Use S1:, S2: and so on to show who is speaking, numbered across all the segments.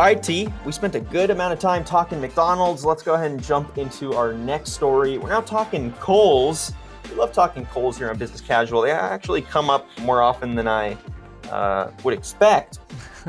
S1: All right, T, we spent a good amount of time talking McDonald's. Let's go ahead and jump into our next story. We're now talking Kohl's. We love talking Kohl's here on Business Casual. They actually come up more often than I uh, would expect.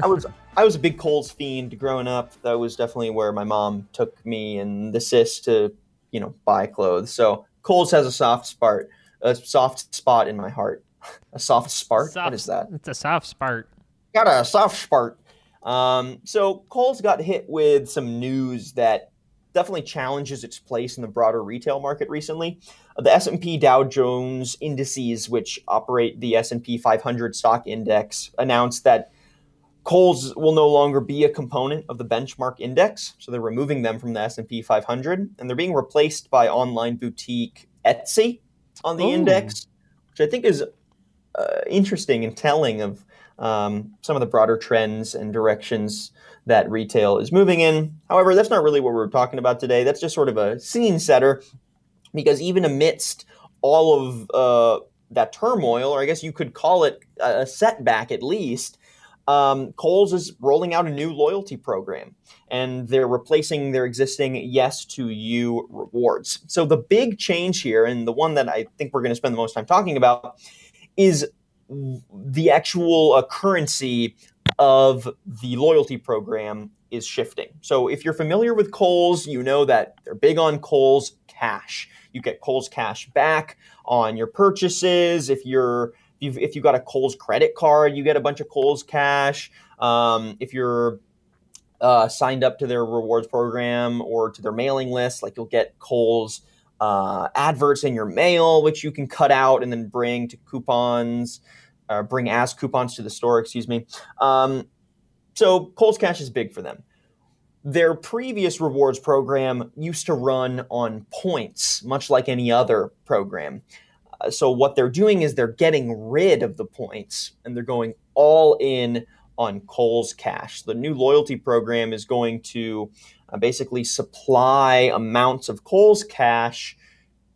S1: I was I was a big Kohl's fiend growing up. That was definitely where my mom took me and the sis to, you know, buy clothes. So Kohl's has a soft spot, a soft spot in my heart. A soft spark.
S2: Soft-
S1: what is that?
S2: It's a soft spart.
S1: got a soft spot. Um, so Kohl's got hit with some news that definitely challenges its place in the broader retail market recently. The S&P Dow Jones indices, which operate the S&P 500 stock index, announced that Kohl's will no longer be a component of the benchmark index, so they're removing them from the S&P 500, and they're being replaced by online boutique Etsy on the
S2: Ooh.
S1: index, which I think is uh, interesting and telling of um, some of the broader trends and directions that retail is moving in. However, that's not really what we're talking about today. That's just sort of a scene setter because even amidst all of uh, that turmoil, or I guess you could call it a setback at least, um, Kohl's is rolling out a new loyalty program and they're replacing their existing Yes to You rewards. So the big change here, and the one that I think we're going to spend the most time talking about, is the actual uh, currency of the loyalty program is shifting. So if you're familiar with Kohl's, you know that they're big on Kohl's cash. You get Kohl's cash back on your purchases. If you're if if you got a Kohl's credit card, you get a bunch of Kohl's cash. Um, if you're uh, signed up to their rewards program or to their mailing list, like you'll get Kohl's uh, adverts in your mail, which you can cut out and then bring to coupons, uh, bring as coupons to the store. Excuse me. Um, so Kohl's Cash is big for them. Their previous rewards program used to run on points, much like any other program. Uh, so what they're doing is they're getting rid of the points and they're going all in on Kohl's Cash. The new loyalty program is going to uh, basically supply amounts of Kohl's Cash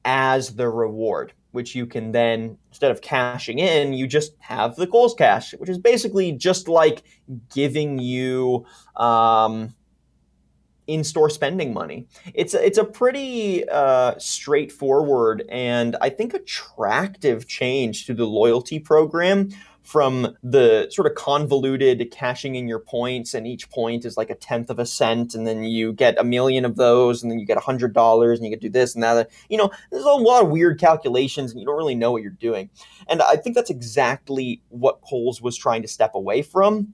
S1: as the reward, which you can then, instead of cashing in, you just have the Kohl's Cash, which is basically just like giving you. Um, in-store spending money. It's a, it's a pretty uh, straightforward and I think attractive change to the loyalty program from the sort of convoluted cashing in your points and each point is like a tenth of a cent and then you get a million of those and then you get a hundred dollars and you get do this and that. You know there's a lot of weird calculations and you don't really know what you're doing. And i think that's exactly what Kohl's was trying to step away from.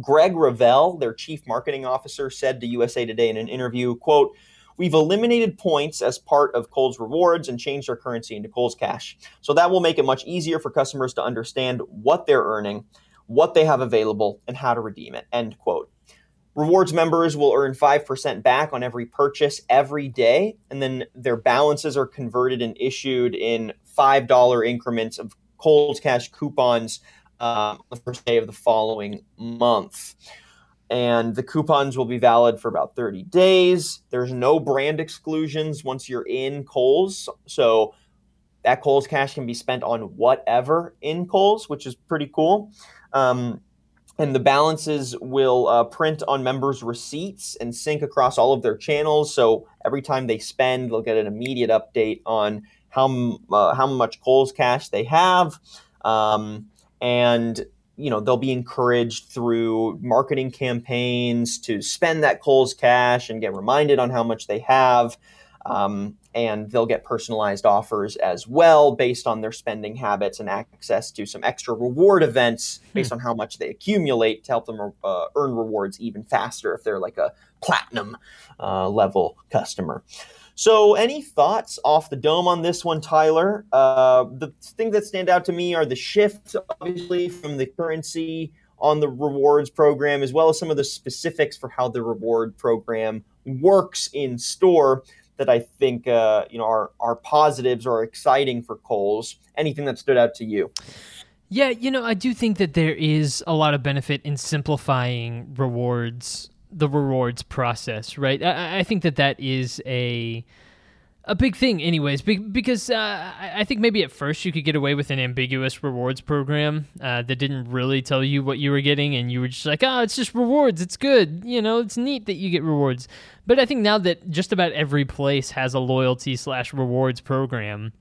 S1: Greg Revelle, their chief marketing officer, said to USA Today in an interview, quote, We've eliminated points as part of Kohl's rewards and changed our currency into Kohl's cash. So that will make it much easier for customers to understand what they're earning, what they have available, and how to redeem it. End quote. Rewards members will earn 5% back on every purchase every day, and then their balances are converted and issued in $5 increments of Kohl's Cash coupons um, the first day of the following month. And the coupons will be valid for about 30 days. There's no brand exclusions once you're in Kohl's. So that Kohl's cash can be spent on whatever in Kohl's, which is pretty cool. Um, and the balances will uh, print on members' receipts and sync across all of their channels. So every time they spend, they'll get an immediate update on how uh, how much Kohl's cash they have. Um, and you know they'll be encouraged through marketing campaigns to spend that Kohl's cash and get reminded on how much they have. Um, and they'll get personalized offers as well based on their spending habits and access to some extra reward events based on how much they accumulate to help them uh, earn rewards even faster if they're like a platinum uh, level customer. So, any thoughts off the dome on this one, Tyler? Uh, the things that stand out to me are the shift, obviously, from the currency on the rewards program, as well as some of the specifics for how the reward program works in store that I think uh, you know are are positives or exciting for Kohl's. Anything that stood out to you?
S2: Yeah, you know, I do think that there is a lot of benefit in simplifying rewards, the rewards process, right? I, I think that that is a a big thing, anyways, because uh, I think maybe at first you could get away with an ambiguous rewards program uh, that didn't really tell you what you were getting, and you were just like, oh, it's just rewards. It's good. You know, it's neat that you get rewards. But I think now that just about every place has a loyalty slash rewards program,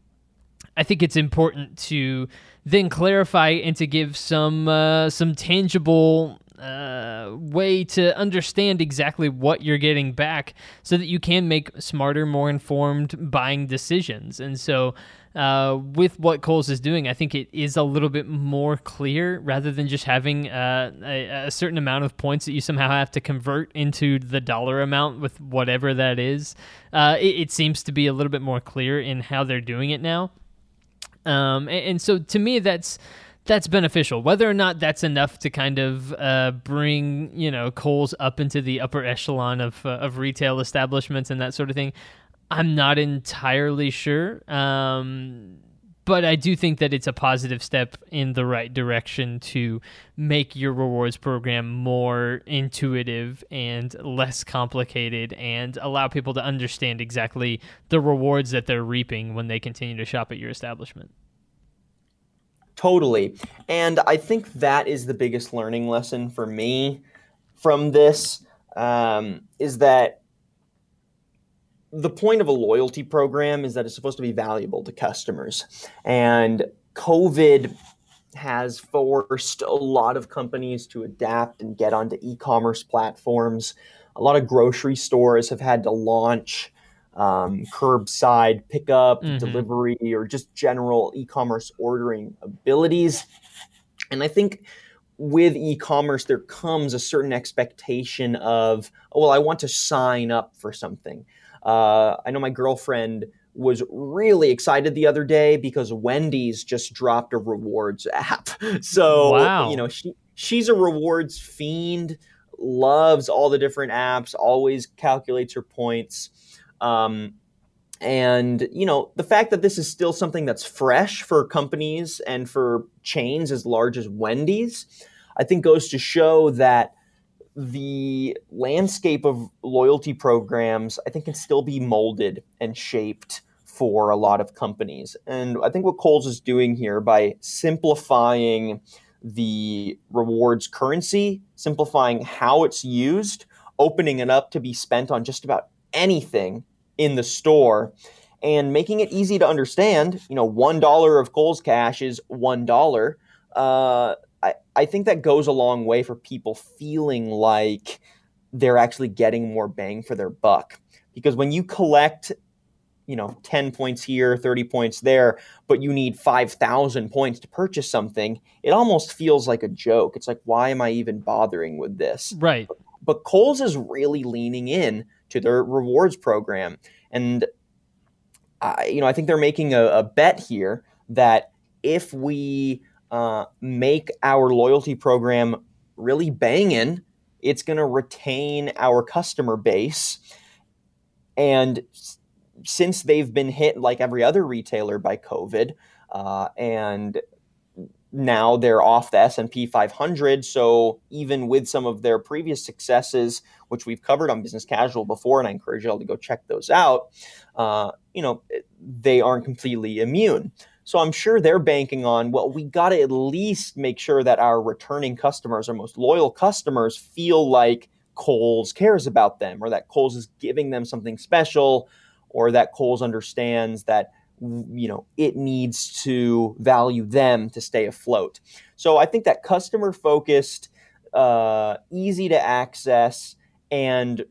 S2: I think it's important to then clarify and to give some uh, some tangible uh, way to understand exactly what you're getting back so that you can make smarter, more informed buying decisions. And so, uh, with what Kohl's is doing, I think it is a little bit more clear rather than just having uh, a, a, certain amount of points that you somehow have to convert into the dollar amount with whatever that is. Uh, it, it seems to be a little bit more clear in how they're doing it now. Um, and, and so to me, that's that's beneficial. Whether or not that's enough to kind of uh, bring you know Kohl's up into the upper echelon of uh, of retail establishments and that sort of thing, I'm not entirely sure. Um, but I do think that it's a positive step in the right direction to make your rewards program more intuitive and less complicated and allow people to understand exactly the rewards that they're reaping when they continue to shop at your establishment.
S1: Totally. And I think that is the biggest learning lesson for me from this um, is that the point of a loyalty program is that it's supposed to be valuable to customers. And COVID has forced a lot of companies to adapt and get onto e commerce platforms. A lot of grocery stores have had to launch um, curbside pickup, mm-hmm. delivery, or just general e commerce ordering abilities. And I think with e commerce, there comes a certain expectation of, oh, well, I want to sign up for something. Uh, I know my girlfriend was really excited the other day because Wendy's just dropped a rewards app. So, wow. you know, she she's a rewards fiend, loves all the different apps, always calculates her points. Um, and you know the fact that this is still something that's fresh for companies and for chains as large as Wendy's, I think goes to show that the landscape of loyalty programs I think can still be molded and shaped for a lot of companies. And I think what Kohl's is doing here by simplifying the rewards currency, simplifying how it's used, opening it up to be spent on just about anything in the store and making it easy to understand. You know, one dollar of Kohl's cash is one dollar. Uh, I I think that goes a long way for people feeling like they're actually getting more bang for their buck. Because when you collect, you know, ten points here, thirty points there, but you need five thousand points to purchase something, it almost feels like a joke. It's like, why am I even bothering with this?
S2: Right.
S1: But Kohl's is really leaning in to their rewards program. And I, you know, I think they're making a, a bet here that if we uh, make our loyalty program really banging, it's going to retain our customer base. And since they've been hit like every other retailer by COVID, uh, and now they're off the S&P 500 so even with some of their previous successes which we've covered on business casual before and I encourage you all to go check those out uh, you know they aren't completely immune. So I'm sure they're banking on well we got to at least make sure that our returning customers our most loyal customers feel like Kohl's cares about them or that Kohl's is giving them something special or that Kohl's understands that you know it needs to value them to stay afloat. So i think that customer focused uh, easy to access and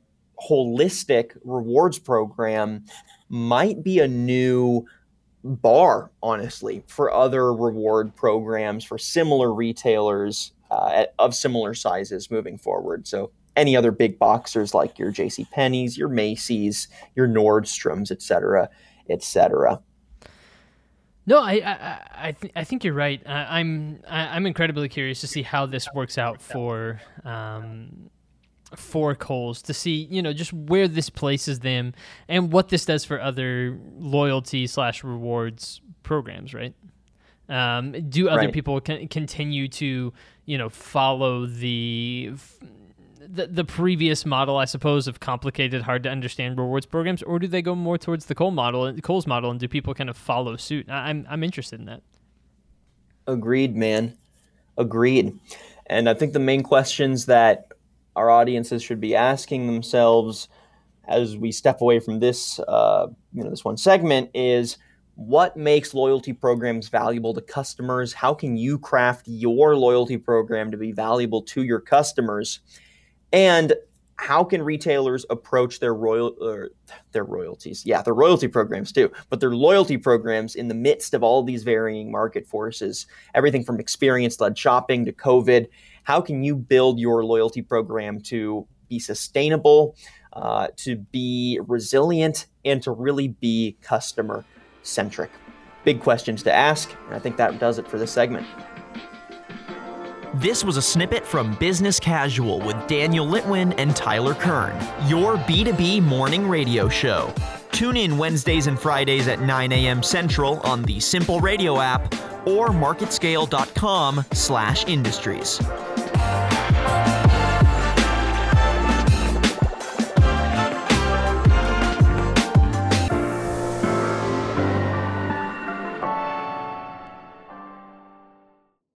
S1: holistic rewards program might be a new bar honestly for other reward programs for similar retailers uh, of similar sizes moving forward. So any other big boxers like your jc penney's your macy's your nordstroms et cetera et cetera
S2: no, I I I, th- I think you're right. I, I'm I, am incredibly curious to see how this works out for um, for Kohl's to see you know just where this places them and what this does for other loyalty slash rewards programs. Right? Um, do other right. people con- continue to you know follow the f- the, the previous model, I suppose, of complicated, hard to understand rewards programs, or do they go more towards the Kohl model, Kohl's model, and do people kind of follow suit? I'm I'm interested in that.
S1: Agreed, man. Agreed. And I think the main questions that our audiences should be asking themselves as we step away from this, uh, you know, this one segment is what makes loyalty programs valuable to customers? How can you craft your loyalty program to be valuable to your customers? And how can retailers approach their royal their royalties? Yeah, their royalty programs too, but their loyalty programs in the midst of all these varying market forces, everything from experience-led shopping to COVID. How can you build your loyalty program to be sustainable, uh, to be resilient, and to really be customer centric? Big questions to ask, and I think that does it for this segment.
S3: This was a snippet from Business Casual with Daniel Litwin and Tyler Kern, your B2B morning radio show. Tune in Wednesdays and Fridays at 9 a.m. Central on the Simple Radio app or marketscale.com slash industries.